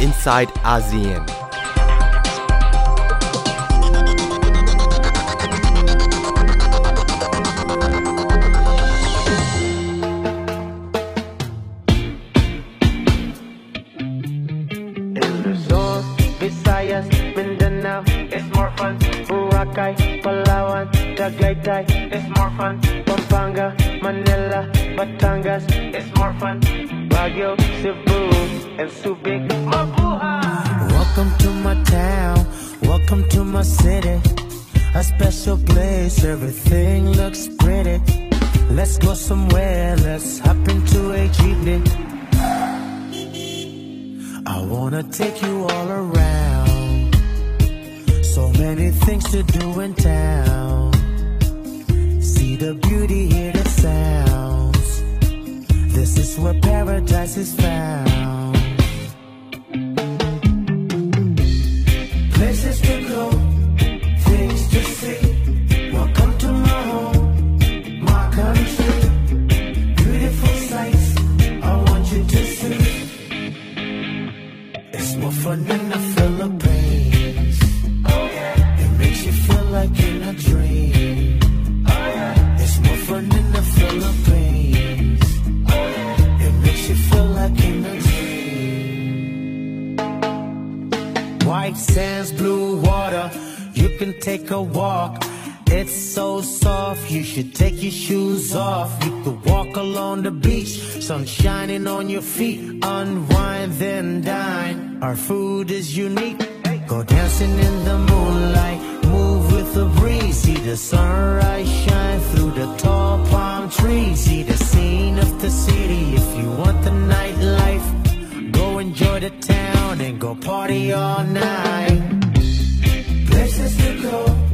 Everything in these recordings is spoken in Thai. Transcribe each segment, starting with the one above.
inside ASEAN. Visayas, Mindanao, it's more fun. Boracay, Palawan, Tagaytay, it's more fun. Pampanga, Manila, Batangas, it's more fun. Baguio, Cebu, and Subic, Mabuhay! Welcome to my town, welcome to my city. A special place, everything looks pretty. Let's go somewhere, let's hop into a jeepney. I wanna take you all around. So many things to do in town. See the beauty, hear the sounds. This is where paradise is found. Sands, blue water. You can take a walk. It's so soft, you should take your shoes off. You could walk along the beach, sun shining on your feet. Unwind, then dine. Our food is unique. Go dancing in the moonlight, move with the breeze. See the sunrise shine through the tall palm trees. See the scene of the city. If you want the nightlife, enjoy the town and go party all night. Places to go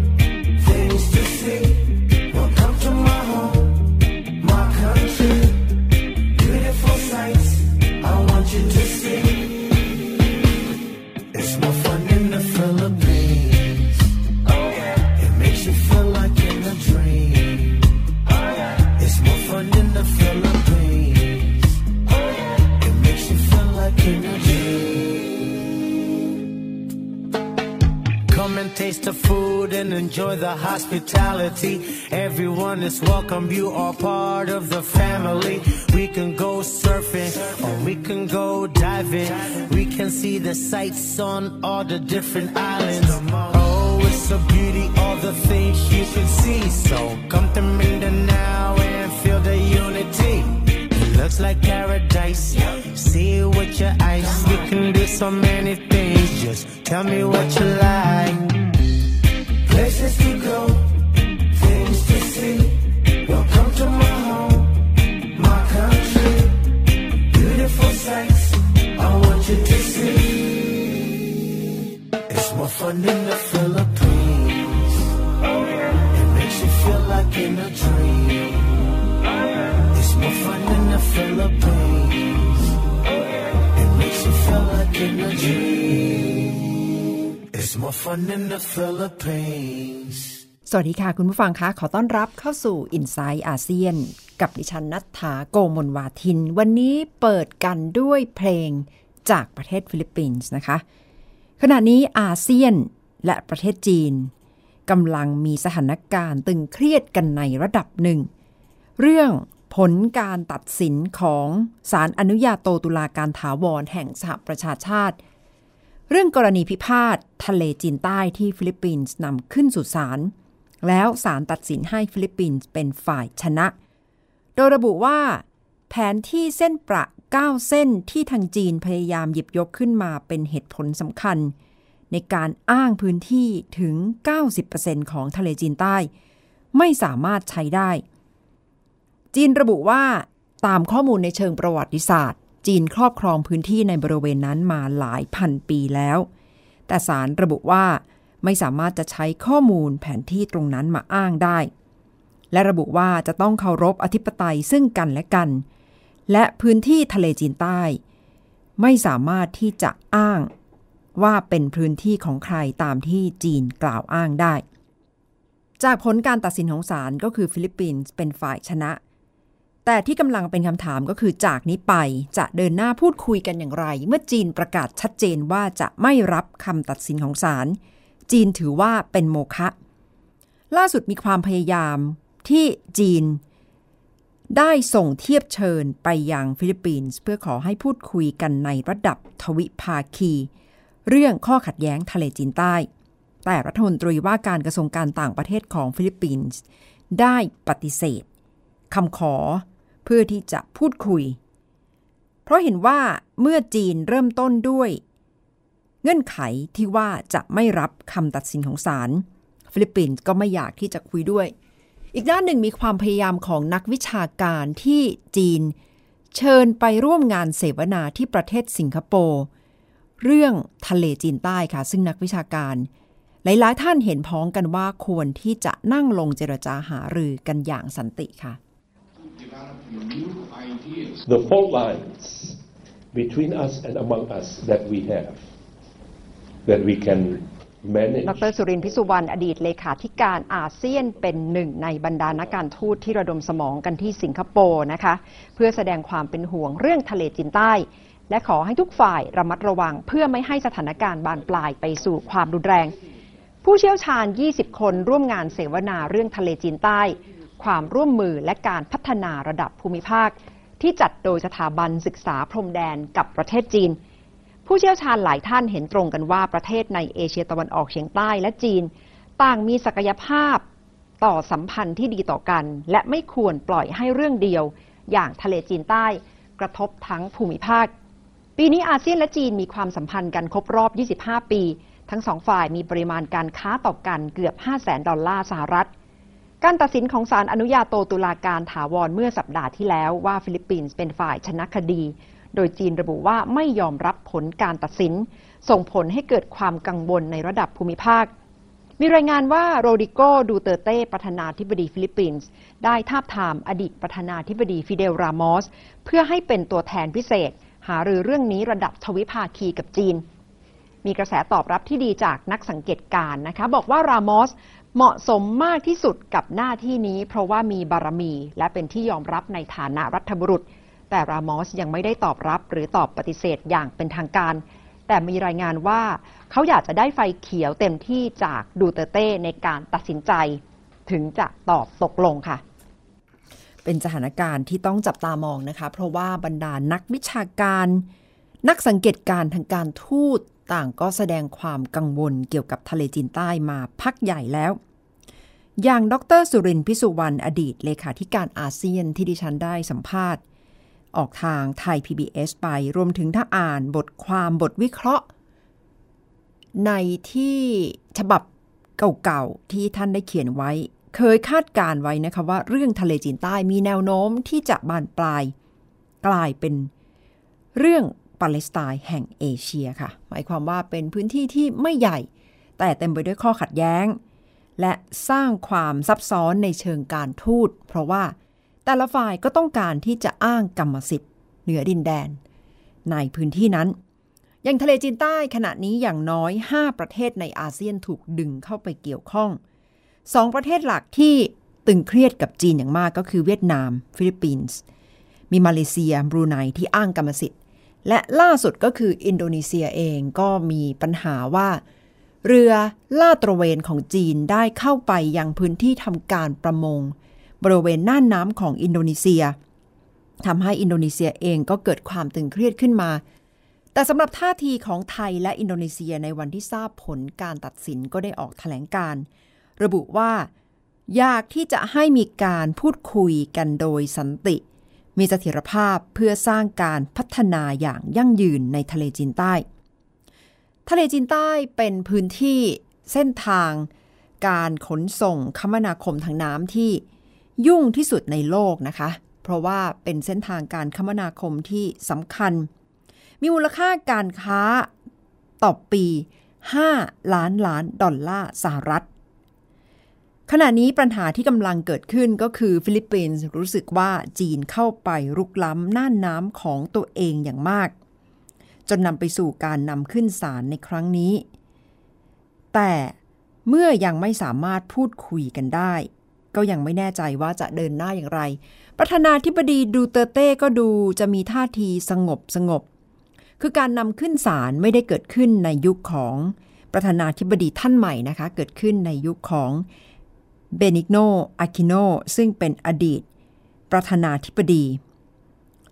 enjoy the hospitality. Everyone is welcome, you are part of the family. We can go surfing or we can go diving. We can see the sights on all the different islands. Oh, it's a beauty, all the things you can see. So come to Mindanao and feel the unity. It looks like paradise. See it with your eyes. We can do so many things. Just tell me what you like. Places to go, things to see. The Philippines. สวัสดีค่ะ คุณผู้ฟังคะ ขอต้อนรับเข้าสู่ Inside อาเซียน กับดิฉันณัฏฐาโกมลวาทิน วันนี้เปิดกันด้วยเพลงจากประเทศฟิลิปปินส์นะคะ ขณะนี้อาเซียนและประเทศจีนกำลังมีสถานการณ์ตึงเครียดกันในระดับหนึ่ง เรื่องผลการตัดสินของศาลอนุญาโตตุลาการถาวรแห่งสหประชาชาติ เรื่องกรณีพิพาททะเลจีนใต้ที่ฟิลิปปินส์นำขึ้นสู่ศาลแล้วศาลตัดสินให้ฟิลิปปินส์เป็นฝ่ายชนะ โดยระบุว่า แผนที่เส้นประ 9 เส้นที่ทางจีนพยายามหยิบยกขึ้นมาเป็นเหตุผลสำคัญ ในการอ้างพื้นที่ถึง 90%ของทะเลจีนใต้ ไม่สามารถใช้ได้ จีนระบุว่าตามข้อมูลในเชิงประวัติศาสตร์ จีนครอบครองพื้นที่ในบริเวณนั้นมาหลายพันปีแล้ว แต่ศาลระบุว่าไม่สามารถจะใช้ข้อมูลแผนที่ตรงนั้นมาอ้างได้ และระบุว่าจะต้องเคารพอธิปไตยซึ่งกันและกัน และพื้นที่ทะเลจีนใต้ ไม่สามารถที่จะอ้างว่าเป็นพื้นที่ของใครตามที่จีนกล่าวอ้างได้ จากผลการตัดสินของศาลก็คือฟิลิปปินส์เป็นฝ่ายชนะ แต่ที่กำลังเป็นคำถามก็คือจากนี้ไปจะเดินหน้าพูดคุยกันอย่างไร เมื่อจีนประกาศชัดเจนว่าจะไม่รับคำตัดสินของศาลจีนถือว่าเป็นโมฆะล่าสุดมีความพยายามที่จีน ได้ส่งเทียบเชิญไปยังฟิลิปปินส์เพื่อขอให้พูดคุยกันในระดับทวิภาคี เรื่องข้อขัดแย้งทะเลจีนใต้ แต่รัฐมนตรีว่าการกระทรวงการต่างประเทศของฟิลิปปินส์ได้ปฏิเสธคำขอ เพื่อที่จะพูดคุย เพราะเห็นว่าเมื่อจีนเริ่มต้นด้วย เงื่อนไขที่ว่าจะไม่รับคำตัดสินของศาลฟิลิปปินส์ก็ไม่อยากที่จะคุยด้วย อีกด้านหนึ่งมีความพยายามของนักวิชาการที่จีน เชิญไปร่วมงานเสวนาที่ประเทศสิงคโปร์เรื่องทะเลจีนใต้ค่ะ ซึ่งนักวิชาการ หลาย ๆ ท่านเห็นพ้องกันว่าควรที่จะนั่งลงเจรจาหารือกันอย่างสันติค่ะ the fault lines between us and among us that we have, that we can manage. ดรสุรินทร์พิสุวรรณอดีตเลขาธิการอาเซียนเป็นหนึ่งในบรรดานักการทูตที่ระดมสมองกันที่สิงคโปร์นะคะ เพื่อแสดงความเป็นห่วงเรื่องทะเลจีนใต้ และขอให้ทุกฝ่ายระมัดระวังเพื่อไม่ให้สถานการณ์บานปลายไปสู่ความรุนแรง ผู้เชี่ยวชาญ 20 คนร่วมงานเสวนาเรื่องทะเลจีนใต้ ความร่วมมือและการพัฒนาระดับภูมิภาค ที่จัดโดยสถาบันศึกษาพรมแดนกับประเทศจีน ผู้เชี่ยวชาญหลายท่านเห็นตรงกันว่าประเทศในเอเชียตะวันออกเฉียงใต้และจีน ต่างมีศักยภาพต่อสัมพันธ์ที่ดีต่อกัน และไม่ควรปล่อยให้เรื่องเดียว อย่างทะเลจีนใต้กระทบทั้งภูมิภาค ปีนี้อาเซียนและจีนมีความสัมพันธ์กันครบรอบ 25 ปี ทั้งสองฝ่ายมีปริมาณการค้าต่อกันเกือบ 5 0 0แสนดอลลาร์สหรัฐ การตัดสินของศาลอนุญาโตตุลาการถาวรเมื่อสัปดาห์ที่แล้วว่าฟิลิปปินส์เป็นฝ่ายชนะคดี โดยจีนระบุว่าไม่ยอมรับผลการตัดสิน ส่งผลให้เกิดความกังวลในระดับภูมิภาค มีรายงานว่าโรดริโกดูเตอร์เตประธานาธิบดีฟิลิปปินส์ได้ทาบทามอดีตประธานาธิบดีฟิเดลรามอส เพื่อให้เป็นตัวแทนพิเศษ หารือเรื่องนี้ระดับทวิภาคีกับจีนมีกระแสตอบรับที่ดีจากนักสังเกตการณ์นะคะ บอกว่ารามอส เหมาะสมมากที่สุดกับหน้าที่นี้ เพราะว่ามีบารมี และเป็นที่ยอมรับในฐานะรัฐบุรุษ แต่รามอสยังไม่ได้ตอบรับหรือตอบปฏิเสธอย่างเป็นทางการ แต่มีรายงานว่าเขาอยากจะได้ไฟเขียวเต็มที่จากดูเตเต้ในการตัดสินใจ ถึงจะตอบตกลงค่ะเป็นสถานการณ์ที่ต้องจับตามองนะคะ เพราะว่าบรรดานักวิชาการ นักสังเกตการทางการทูต ต่างก็แสดงความกังวลเกี่ยวกับทะเลจีนใต้มาพักใหญ่แล้ว อย่างดรสุรินทร์พิสุวรรณอดีตเลขาธิการอาเซียนที่ดิฉันได้สัมภาษณ์ ออกทางไทย PBS ไปรวมถึงถ้าอ่านบทความบทวิเคราะห์ ในที่ฉบับเก่าๆ ที่ท่านได้เขียนไว้ เคยคาดการไว้นะคะว่าเรื่องทะเลจีนใต้มีแนวโน้มที่จะบานปลาย กลายเป็นเรื่อง ปาเลสไตน์แห่งเอเชียค่ะ หมายความว่าเป็นพื้นที่ที่ไม่ใหญ่ แต่เต็มไปด้วยข้อขัดแย้ง และสร้างความซับซ้อนในเชิงการทูต เพราะว่าแต่ละฝ่ายก็ต้องการที่จะอ้างกรรมสิทธิ์ เหนือดินแดน ในพื้นที่นั้น อย่างทะเลจีนใต้ขณะนี้อย่างน้อย 5 ประเทศในอาเซียนถูกดึงเข้าไปเกี่ยวข้อง2ประเทศหลักที่ตึงเครียดกับจีนอย่างมากก็คือเวียดนาม ฟิลิปปินส์ มีมาเลเซียบรูไนที่อ้างกรรมสิทธิ์ และล่าสุดก็คืออินโดนีเซียเองก็มีปัญหาว่า เรือลาดตระเวนของจีนได้เข้าไปยังพื้นที่ทำการประมง บริเวณน่านน้ำของอินโดนีเซียทำให้อินโดนีเซียเองก็เกิดความตึงเครียดขึ้นมา แต่สำหรับท่าทีของไทยและอินโดนีเซียในวันที่ทราบผลการตัดสินก็ได้ออกแถลงการ ระบุว่า อยากที่จะให้มีการพูดคุยกันโดยสันติ มีเสถียรภาพเพื่อสร้างการพัฒนาอย่างยั่งยืนในทะเลจีนใต้ ทะเลจีนใต้เป็นพื้นที่เส้นทาง การขนส่งคมนาคมทางน้ำที่ยุ่งที่สุดในโลกนะคะ เพราะว่าเป็นเส้นทางการคมนาคมที่สำคัญ มีมูลค่าการค้าต่อปี 5 ล้านล้านดอลลาร์สหรัฐ ขณะนี้ปัญหาที่กำลังเกิดขึ้นก็คือฟิลิปปินส์รู้สึกว่าจีนเข้าไปรุกล้ำน่านน้ำของตัวเองอย่างมาก จนนำไปสู่การนำขึ้นศาลในครั้งนี้ แต่เมื่อยังไม่สามารถพูดคุยกันได้ ก็ยังไม่แน่ใจว่าจะเดินหน้าอย่างไร ประธานาธิบดีดูเตร์เตก็ดูจะมีท่าทีสงบสงบ คือการนำขึ้นศาลไม่ได้เกิดขึ้นในยุคของประธานาธิบดีท่านใหม่นะคะ เกิดขึ้นในยุคของ เบนิกโน อาคิโน ซึ่งเป็นอดีต ประธานาธิบดี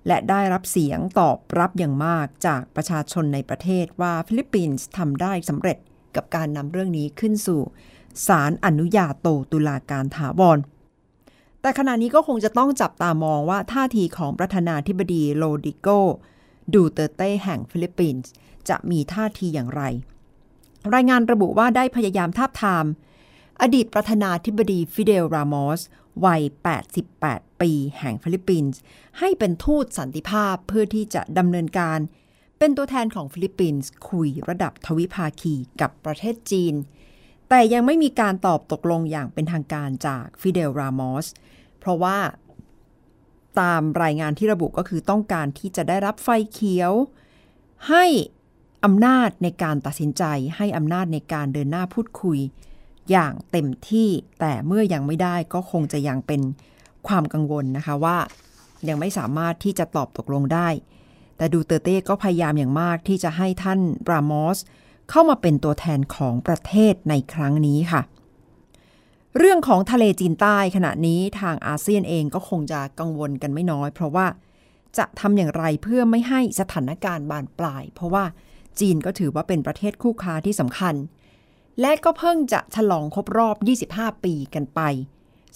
และได้รับเสียงตอบรับอย่างมากจากประชาชนในประเทศว่าฟิลิปปินส์ทำได้สำเร็จกับการนำเรื่องนี้ขึ้นสู่ศาลอนุญาโตตุลาการถาวร แต่ขณะนี้ก็คงจะต้องจับตามองว่าท่าทีของประธานาธิบดีโรดริโก ดูเตร์เตแห่งฟิลิปปินส์จะมีท่าทีอย่างไร รายงานระบุว่าได้พยายามทาบทาม อดีตประธานาธิบดีฟิเดล รามอส วัย 88 ปีแห่งฟิลิปปินส์ ให้เป็นทูตสันติภาพเพื่อที่จะดำเนินการ เป็นตัวแทนของฟิลิปปินส์คุยระดับทวิภาคีกับประเทศจีน แต่ยังไม่มีการตอบตกลงอย่างเป็นทางการจากฟิเดล รามอส เพราะว่าตามรายงานที่ระบุก็คือต้องการที่จะได้รับไฟเขียว ให้อำนาจในการตัดสินใจ ให้อำนาจในการเดินหน้าพูดคุย อย่างเต็มที่แต่เมื่อยังไม่ได้ก็คงจะยังเป็นความกังวลนะคะว่า ยังไม่สามารถที่จะตอบตกลงได้ แต่ดูเตอร์เต้ก็พยายามอย่างมากที่จะให้ท่านรามอสเข้ามาเป็นตัวแทนของประเทศในครั้งนี้ค่ะ เรื่องของทะเลจีนใต้ขณะนี้ทางอาเซียนเองก็คงจะกังวลกันไม่น้อย เพราะว่าจะทำอย่างไรเพื่อไม่ให้สถานการณ์บานปลาย เพราะว่าจีนก็ถือว่าเป็นประเทศคู่ค้าที่สำคัญ และก็เพิ่งจะฉลองครบรอบ 25 ปีกันไป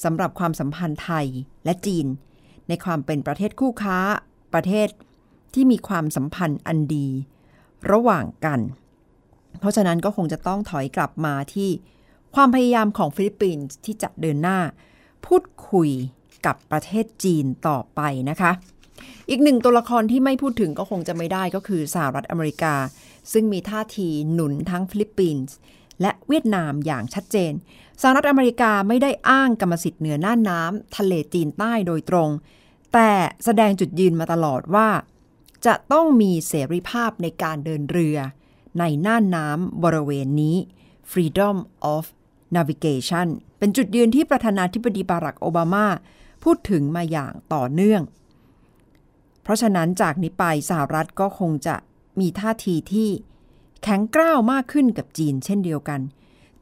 สำหรับความสัมพันธ์ไทยและจีน ในความเป็นประเทศคู่ค้า ประเทศที่มีความสัมพันธ์อันดี ระหว่างกัน เพราะฉะนั้นก็คงจะต้องถอยกลับมาที่ความพยายามของฟิลิปปินส์ที่จะเดินหน้า พูดคุยกับประเทศจีนต่อไปนะคะ อีกหนึ่งตัวละครที่ไม่พูดถึงก็คงจะไม่ได้ก็คือสหรัฐอเมริกา ซึ่งมีท่าทีหนุนทั้งฟิลิปปินส์ และเวียดนามอย่างชัดเจน สหรัฐอเมริกาไม่ได้อ้างกรรมสิทธิ์เหนือน่านน้ำทะเลจีนใต้โดยตรง แต่แสดงจุดยืนมาตลอดว่า จะต้องมีเสรีภาพในการเดินเรือ ในน่านน้ำบริเวณนี้ freedom of navigation เป็นจุดยืนที่ประธานาธิบดีบารักโอบามา พูดถึงมาอย่างต่อเนื่อง เพราะฉะนั้นจากนี้ไปสหรัฐก็คงจะมีท่าทีที่ แข็งกร้าวมากขึ้นกับจีนเช่นเดียวกัน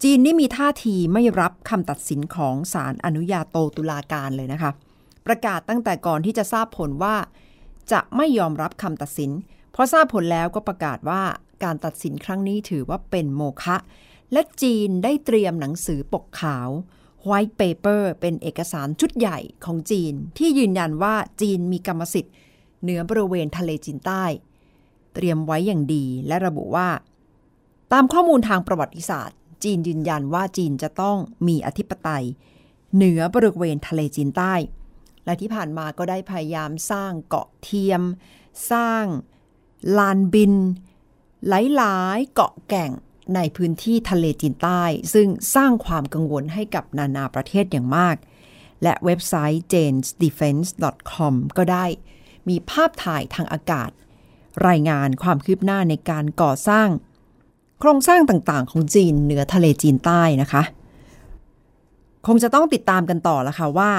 จีนนี่มีท่าทีไม่รับคำตัดสินของศาลอนุญาโตตุลาการเลยนะคะ ประกาศตั้งแต่ก่อนที่จะทราบผลว่า จะไม่ยอมรับคำตัดสินพอทราบผลแล้วก็ประกาศว่าการตัดสินครั้งนี้ถือว่าเป็นโมฆะและจีนได้เตรียมหนังสือปกขาว White Paper เป็นเอกสารชุดใหญ่ของจีน ที่ยืนยันว่าจีนมีกรรมสิทธิ์เหนือบริเวณทะเลจีนใต้ เตรียมไว้อย่างดีและระบุว่า ตามข้อมูลทางประวัติศาสตร์ จีนยืนยันว่าจีนจะต้องมีอธิปไตย เหนือบริเวณทะเลจีนใต้ และที่ผ่านมาก็ได้พยายามสร้างเกาะเทียม สร้างลานบิน หลายๆ เกาะแก่งในพื้นที่ทะเลจีนใต้ ซึ่งสร้างความกังวลให้กับนานาประเทศอย่างมาก และเว็บไซต์ janesdefense.com ก็ได้ มีภาพถ่ายทางอากาศ รายงานความคืบหน้าในการก่อสร้าง โครงสร้างต่างๆ ของจีนเหนือทะเลจีนใต้นะคะ คงจะต้องติดตามกันต่อแล้วค่ะว่า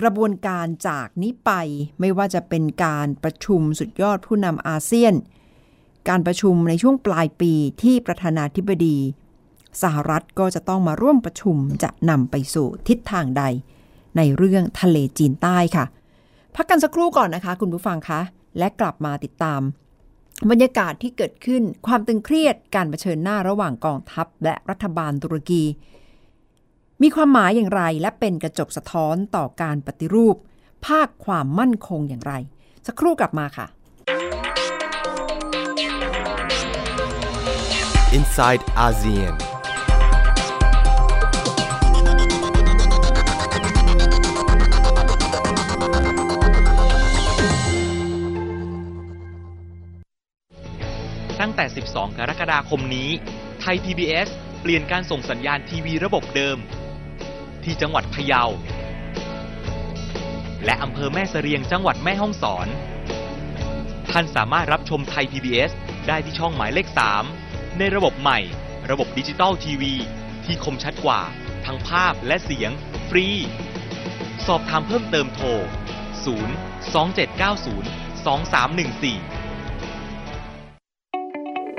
กระบวนการจากนี้ไปไม่ว่าจะเป็นการประชุมสุดยอดผู้นำอาเซียน การประชุมในช่วงปลายปีที่ประธานาธิบดี สหรัฐก็จะต้องมาร่วมประชุมจะนำไปสู่ทิศทางใด ในเรื่องทะเลจีนใต้ค่ะ พักกันสักครู่ก่อนนะคะ คุณผู้ฟังคะและกลับมาติดตาม บรรยากาศที่เกิดขึ้นความตึงเครียดการเผชิญหน้าระหว่างกองทัพและรัฐบาลตุรกี มีความหมายอย่างไรและเป็นกระจกสะท้อนต่อการปฏิรูป ภาคความมั่นคงอย่างไร สักครู่กลับมาค่ะ inside ASEAN. ตั้งแต่ 12 กรกฎาคมนี้ ไทย PBS เปลี่ยนการส่งสัญญาณทีวีระบบเดิม ที่จังหวัดพะเยา และอำเภอแม่เสรียงจังหวัดแม่ฮ่องสอน ท่านสามารถรับชมไทย PBS ได้ที่ช่องหมายเลข 3 ในระบบใหม่ ระบบดิจิตอลทีวีที่คมชัดกว่า ทั้งภาพและเสียง ฟรี สอบถามเพิ่มเติมโทร 025 2314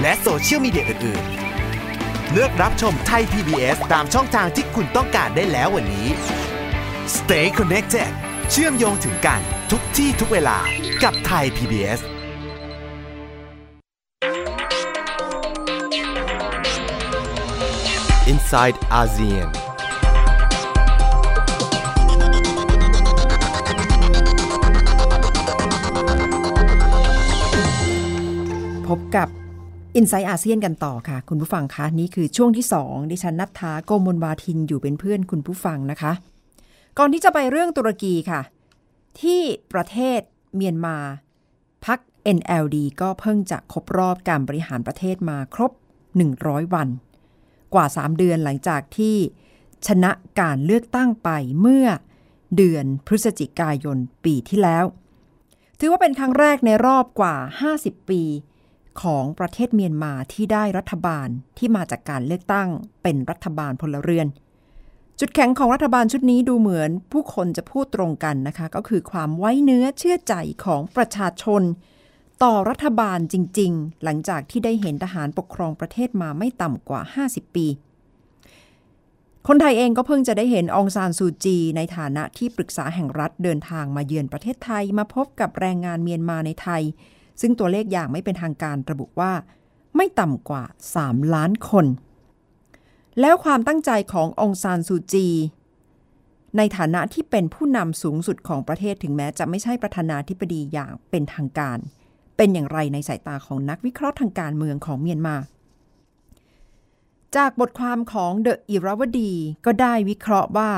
และโซเชียลมีเดียอื่นๆ เลือกรับชมไทย PBS ตามช่องทางที่คุณต้องการได้แล้ววันนี้ Stay connected เชื่อมโยงถึงกันทุกที่ทุกเวลากับไทย PBS Inside ASEAN พบกับ i n s i ซต์อาเซียนกันต่อค่ะ คุณผู้ฟังคะนี่คือช่วงที่ 2 ดิฉันนัทธาโกมลวาทินอยู่เป็นเพื่อนคุณผู้ฟังนะคะ ก่อนที่จะไปเรื่องตุรกีค่ะ ที่ประเทศเมียนมาพัก NLD ก็เพิ่งจะครบรอบการบริหารประเทศมาครบ 100 วัน กว่า 3 เดือนหลังจากที่ชนะการเลือกตั้งไปเมื่อเดือนพฤศจิกายนปีที่แล้ว ถือว่าเป็นครั้งแรกในรอบกว่า 50 ปี ของประเทศเมียนมาที่ได้รัฐบาลที่มาจากการเลือกตั้งเป็นรัฐบาลพลเรือน จุดแข็งของรัฐบาลชุดนี้ดูเหมือนผู้คนจะพูดตรงกันนะคะ ก็คือความไว้เนื้อเชื่อใจของประชาชน ต่อรัฐบาลจริง ๆ หลังจากที่ได้เห็นทหารปกครองประเทศมาไม่ต่ำกว่า 50 ปีคนไทยเองก็เพิ่งจะได้เห็นองซานซูจี ในฐานะที่ปรึกษาแห่งรัฐเดินทางมาเยือนประเทศไทย มาพบกับแรงงานเมียนมาในไทย ซึ่งตัวเลขอย่างไม่เป็นทางการระบุว่า ไม่ต่ำกว่า 3 ล้านคน แล้วความตั้งใจขององซานซูจี ในฐานะที่เป็นผู้นำสูงสุดของประเทศถึงแม้จะไม่ใช่ประธานาธิบดีอย่างเป็นทางการ เป็นอย่างไรในสายตาของนักวิเคราะห์ทางการเมืองของเมียนมาจากบทความของเดอะอิราวดีก็ได้วิเคราะห์ว่า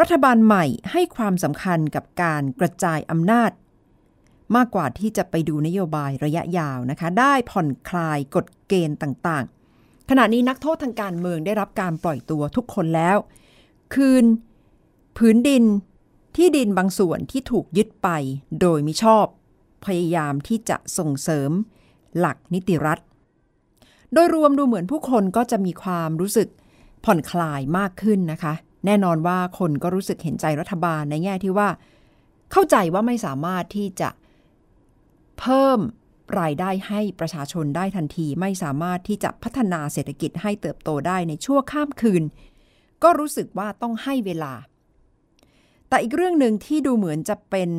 รัฐบาลใหม่ให้ความสำคัญกับการกระจายอำนาจ มากกว่าที่จะไปดูนโยบายระยะยาวนะคะ ได้ผ่อนคลายกฎเกณฑ์ต่างๆ ขณะนี้นักโทษทางการเมืองได้รับการปล่อยตัวทุกคนแล้ว คืนพื้นดินที่ดินบางส่วนที่ถูกยึดไปโดยมิชอบ พยายามที่จะส่งเสริม หลักนิติรัฐ โดยรวมดูเหมือนผู้คนก็จะมีความรู้สึกผ่อนคลายมากขึ้นนะคะ แน่นอนว่าคนก็รู้สึกเห็นใจรัฐบาลในแง่ที่ว่า เข้าใจว่าไม่สามารถที่จะ เพิ่มรายได้ให้ประชาชนได้ทันทีไม่สามารถที่จะพัฒนาเศรษฐกิจให้เติบโตได้ในชั่วข้ามคืน ก็รู้สึกว่าต้องให้เวลา แต่อีกเรื่องหนึ่งที่ดูเหมือนจะเป็น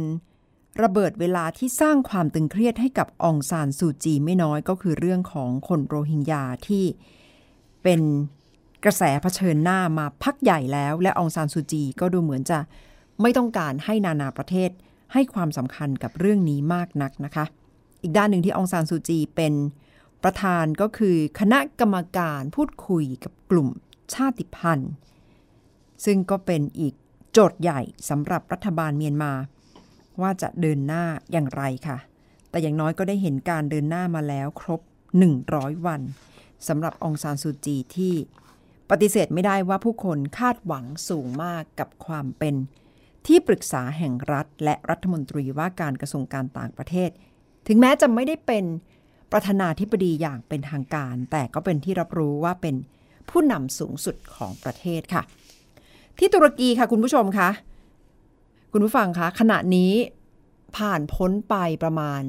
ระเบิดเวลาที่สร้างความตึงเครียดให้กับองซานซูจีไม่น้อยก็คือเรื่องของคนโรฮิงญาที่เป็นกระแสเผชิญหน้ามาพักใหญ่แล้ว และองซานซูจีก็ดูเหมือนจะไม่ต้องการให้นานาประเทศ ให้ความสำคัญกับเรื่องนี้มากนักนะคะ อีกด้านหนึ่งที่องซานซูจีเป็นประธานก็คือคณะกรรมการพูดคุยกับกลุ่มชาติพันธุ์ ซึ่งก็เป็นอีกโจทย์ใหญ่สำหรับรัฐบาลเมียนมา ว่าจะเดินหน้าอย่างไรค่ะ แต่อย่างน้อยก็ได้เห็นการเดินหน้ามาแล้วครบ 100 วันสำหรับองซานซูจีที่ปฏิเสธไม่ได้ว่าผู้คนคาดหวังสูงมากกับความเป็น ที่ปรึกษาแห่งรัฐ และรัฐมนตรีว่าการกระทรวงการต่างประเทศ ถึงแม้จะไม่ได้เป็นประธานาธิบดีอย่างเป็นทางการ แต่ก็เป็นที่รับรู้ว่าเป็นผู้นำสูงสุดของประเทศค่ะ ที่ตุรกีค่ะคุณผู้ชมคะคุณผู้ฟังคะขณะนี้ผ่านพ้นไปประมาณ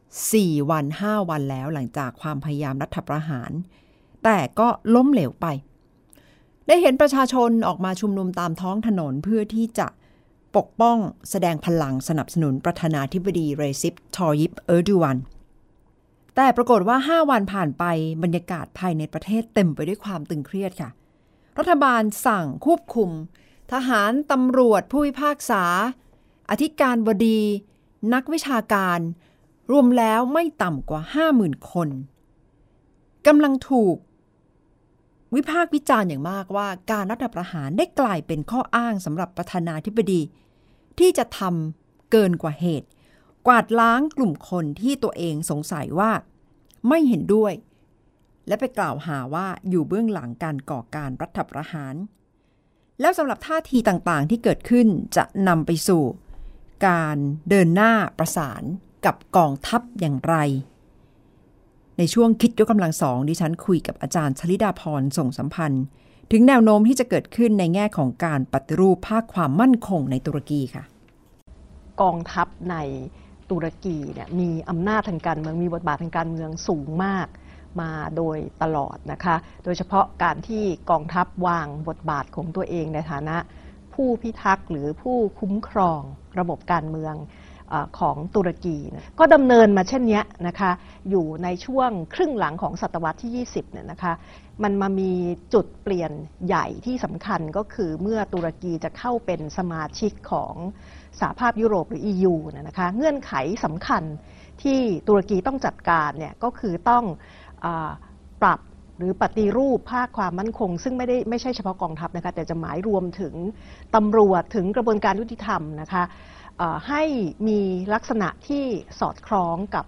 4 วัน 5 วันแล้วหลังจากความพยายามรัฐประหาร แต่ก็ล้มเหลวไป ได้เห็นประชาชนออกมาชุมนุมตามท้องถนนเพื่อที่จะ ปกป้องแสดงพลังสนับสนุนประธานาธิบดีเรซิปทอยิปเออร์ดูวัน แต่ปรากฏว่า 5 วันผ่านไปบรรยากาศภายในประเทศเต็มไปด้วยความตึงเครียดค่ะ รัฐบาลสั่งควบคุม ทหารตำรวจผู้พิพากษา อธิการบดี นักวิชาการ รวมแล้วไม่ต่ำกว่า 50,000 คนกำลังถูกวิพากษ์วิจารณ์อย่างมากว่าการรัฐประหารได้กลายเป็นข้ออ้างสำหรับประธานาธิบดี ที่จะทำเกินกว่าเหตุ กวาดล้างกลุ่มคนที่ตัวเองสงสัยว่า ไม่เห็นด้วย และไปกล่าวหาว่าอยู่เบื้องหลังการก่อการรัฐประหาร แล้วสำหรับท่าทีต่างๆที่เกิดขึ้นจะนำไปสู่ การเดินหน้าประสานกับกองทัพอย่างไร ในช่วงคิดยกกำลังสองดิฉันคุยกับอาจารย์ชลิดาพรส่งสัมพันธ์ ถึงแนวโน้มที่จะเกิดขึ้นในแง่ของการปฏิรูปภาคความมั่นคงในตุรกีค่ะ กองทัพในตุรกีเนี่ยมีอำนาจทางการเมืองมีบทบาททางการเมืองสูงมากมาโดยตลอดนะคะ โดยเฉพาะการที่กองทัพวางบทบาทของตัวเองในฐานะ ผู้พิทักษ์หรือผู้คุ้มครองระบบการเมืองอของตุรกีนะก็ดำเนินมาเช่นนี้นะคะ อยู่ในช่วงครึ่งหลังของศตวรรษที่ 20เนี่ยนะคะ มันมามีจุดเปลี่ยนใหญ่ที่สำคัญก็คือเมื่อตุรกีจะเข้าเป็นสมาชิกของสหภาพยุโรปหรือ EU นะนะคะเงื่อนไขสำคัญที่ตุรกีต้องจัดการเนี่ยก็คือต้องอปรับหรือปฏิรูปภาคความมั่นคง ซึ่งไม่ได้ไม่ใช่เฉพาะกองทัพนะคะแต่จะหมายรวมถึงตำรวจถึงกระบวนการยุติธรรมนะคะให้มีลักษณะที่สอดคล้องกับ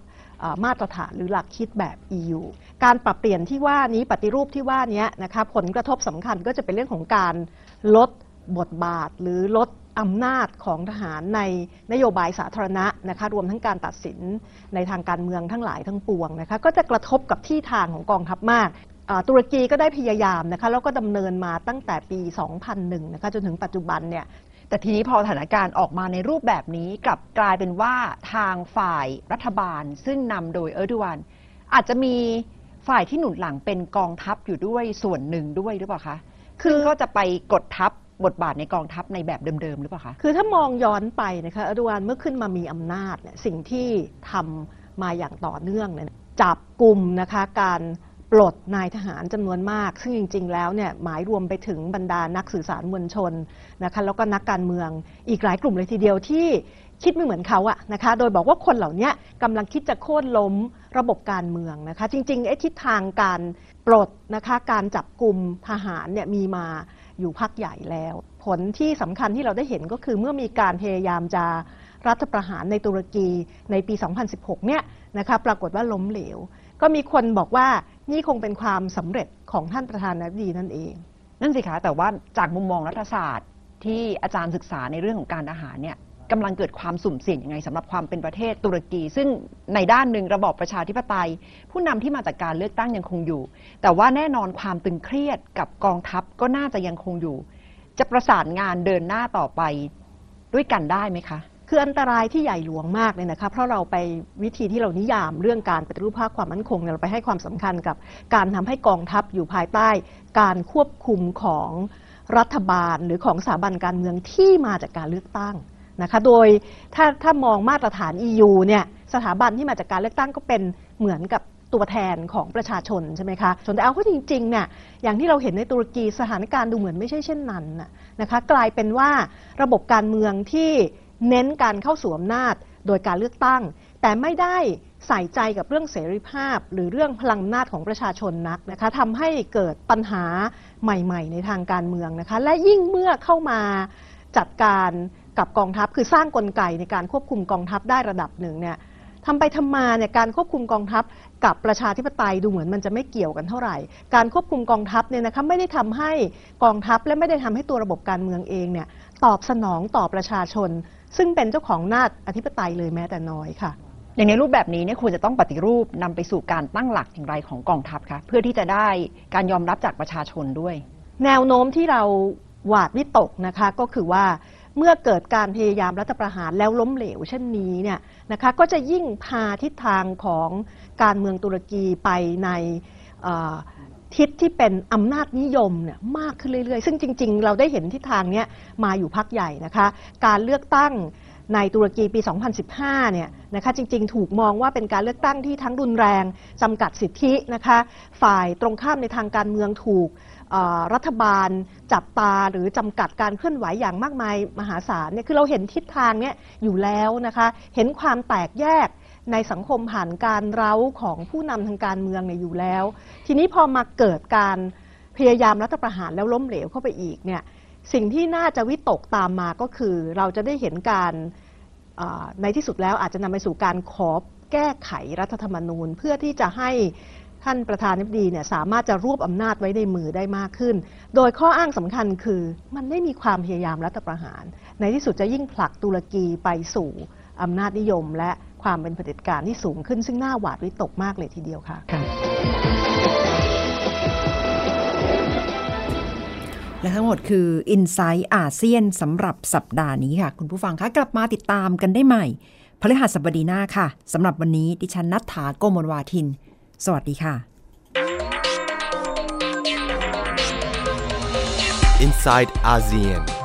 มาตรฐานหรือหลักคิดแบบ EU การปรับเปลี่ยนที่ว่านี้ปฏิรูปที่ว่านี้นะคะผลกระทบสำคัญก็จะเป็นเรื่องของการลดบทบาทหรือลดอำนาจของทหารในนโยบายสาธารณะนะคะรวมทั้งการตัดสินในทางการเมืองทั้งหลายทั้งปวงนะคะก็จะกระทบกับที่ทางของกองทัพมากตุรกีก็ได้พยายามนะคะแล้วก็ดำเนินมาตั้งแต่ปี 2001 นะคะจนถึงปัจจุบันเนี่ย แต่ทีนี้พอสถานการณ์ออกมาในรูปแบบนี้กลับกลายเป็นว่าทางฝ่ายรัฐบาล ซึ่งนำโดยเออร์ดวันอาจจะมีฝ่ายที่หนุนหลังเป็นกองทัพอยู่ด้วยส่วนหนึ่งด้วยหรือเปล่าคะคือก็จะไปกดทัพบทบาทในกองทัพในแบบเดิมๆหรือเปล่าคะคือถ้ามองย้อนไปนะคะอร์ดวานเมื่อขึ้นมามีอำนาจเนี่ยสิ่งที่ทำมาอย่างต่อเนื่องเนี่ยจับกลุ่มนะคะการ ปลดนายทหารจำนวนมาก ซึ่งจริง ๆ แล้วเนี่ยหมายรวมไปถึงบรรดานักสื่อสารมวลชนนะคะแล้วก็นักการเมืองอีกหลายกลุ่มเลยทีเดียวที่คิดไม่เหมือนเขาอะนะคะ โดยบอกว่าคนเหล่านี้กำลังคิดจะโค่นล้มระบบการเมืองนะคะ จริงๆไอ้ทิศทางการปลดนะคะ การจับกลุ่มทหารเนี่ยมีมาอยู่พักใหญ่แล้ว ผลที่สำคัญที่เราได้เห็นก็คือเมื่อมีการพยายามจะรัฐประหารในตุรกีในปี 2016 เนี่ยนะคะ ปรากฏว่าล้มเหลว ก็มีคนบอกว่า นี่คงเป็นความสำเร็จของท่านประธานาธิบดีนั่นเอง นั่นสิคะแต่ว่าจากมุมมองรัฐศาสตร์ที่อาจารย์ศึกษาในเรื่องของการทหารเนี่ยกำลังเกิดความสุ่มเสี่ยงยังไงสำหรับความเป็นประเทศตุรกี ซึ่งในด้านหนึ่งระบอบประชาธิปไตย ผู้นำที่มาจากการเลือกตั้งยังคงอยู่ แต่ว่าแน่นอนความตึงเครียดกับกองทัพก็น่าจะยังคงอยู่ จะประสานงานเดินหน้าต่อไปด้วยกันได้ไหมคะ คืออันตรายที่ใหญ่หลวงมากเลยนะคะเพราะเราไปวิธีที่เรานิยามเรื่องการปฏิรูปภาคความมั่นคงเนี่ยเราไปให้ความสำคัญกับการทำให้กองทัพอยู่ภายใต้ การควบคุมของรัฐบาลหรือของสถาบันการเมืองที่มาจากการเลือกตั้งนะคะโดยถ้าถ้ามองมาตรฐาน EU เนี่ยสถาบันที่มาจากการเลือกตั้งก็เป็นเหมือนกับตัวแทนของประชาชนใช่ไหมคะส่วนแต่เอาเข้าจริงๆเนี่ยอย่างที่เราเห็นในตุรกีสถานการณ์ดูเหมือนไม่ใช่เช่นนั้นนะคะกลายเป็นว่าระบบการเมืองที่ เน้นการเข้าสู่อำนาจโดยการเลือกตั้ง แต่ไม่ได้ใส่ใจกับเรื่องเสรีภาพ หรือเรื่องพลังอำนาจของประชาชนนักนะคะทำให้เกิดปัญหาใหม่ๆ ในทางการเมืองนะคะและยิ่งเมื่อเข้ามาจัดการกับกองทัพ คือสร้างกลไกในการควบคุมกองทัพได้ระดับหนึ่งเนี่ยทำไปทำมาเนี่ยการควบคุมกองทัพกับประชาธิปไตยดูเหมือนมันจะไม่เกี่ยวกันเท่าไหร่ การควบคุมกองทัพเนี่ยนะคะไม่ได้ทำให้กองทัพและไม่ได้ทำให้ตัวระบบการเมืองเองเนี่ยตอบสนองต่อประชาชน ซึ่งเป็นเจ้าของนาจอธิปไตยเลยแม้แต่น้อยค่ะ อย่างในรูปแบบนี้เนี่ยควรจะต้องปฏิรูปนำไปสู่การตั้งหลักอย่างไรของกองทัพคะเพื่อที่จะได้การยอมรับจากประชาชนด้วย แนวโน้มที่เราหวาดวิตกนะคะก็คือว่าเมื่อเกิดการพยายามรัฐประหารแล้วล้มเหลวเช่นนี้เนี่ยนะคะก็จะยิ่งพาทิศทางของการเมืองตุรกีไปใน ทิศที่เป็นอำนาจนิยมเนี่ยมากขึ้นเรื่อยๆ ซึ่งจริง ๆ เราได้เห็นทิศทางเนี้ยมาอยู่พักใหญ่นะคะ การเลือกตั้งในตุรกีปี 2015 เนี่ยนะคะจริง ๆ ถูกมองว่าเป็นการเลือกตั้งที่ทั้งรุนแรงจำกัดสิทธินะคะฝ่ายตรงข้ามในทางการเมืองถูกรัฐบาลจับตาหรือจำกัดการเคลื่อนไหวอย่างมากมายมหาศาลเนี่ยคือเราเห็นทิศทางเนี้ยอยู่แล้วนะคะ เห็นความแตกแยก ในสังคมผ่านการเร้าของผู้นำทางการเมืองเนี่ยอยู่แล้ว ทีนี้พอมาเกิดการพยายามรัฐประหารแล้วล้มเหลวเข้าไปอีกเนี่ยสิ่งที่น่าจะวิตกตามมาก็คือ เราจะได้เห็นการในที่สุดแล้วอาจจะนำไปสู่การขอแก้ไขรัฐธรรมนูญ เพื่อที่จะให้ท่านประธานาธิบดีเนี่ยสามารถจะรวบอำนาจไว้ในมือได้มากขึ้น โดยข้ออ้างสำคัญคือมันไม่มีความพยายามรัฐประหาร ในที่สุดจะยิ่งผลักตุรกีไปสู่อำนาจนิยมและ ความเป็นเผด็จการที่สูงขึ้นซึ่งน่าหวาดวิตกมากเลยทีเดียวค่ะและทั้งหมดคือ i n s i ซต์อาเซียนสำหรับสัปดาห์นี้ค่ะ คุณผู้ฟังคะกลับมาติดตามกันได้ใหม่พฤหัสบดีหน้าค่ะสำหรับวันนี้ดิฉันนัฐถาโกมลวาทิน สวัสดีค่ะ Inside ASEAN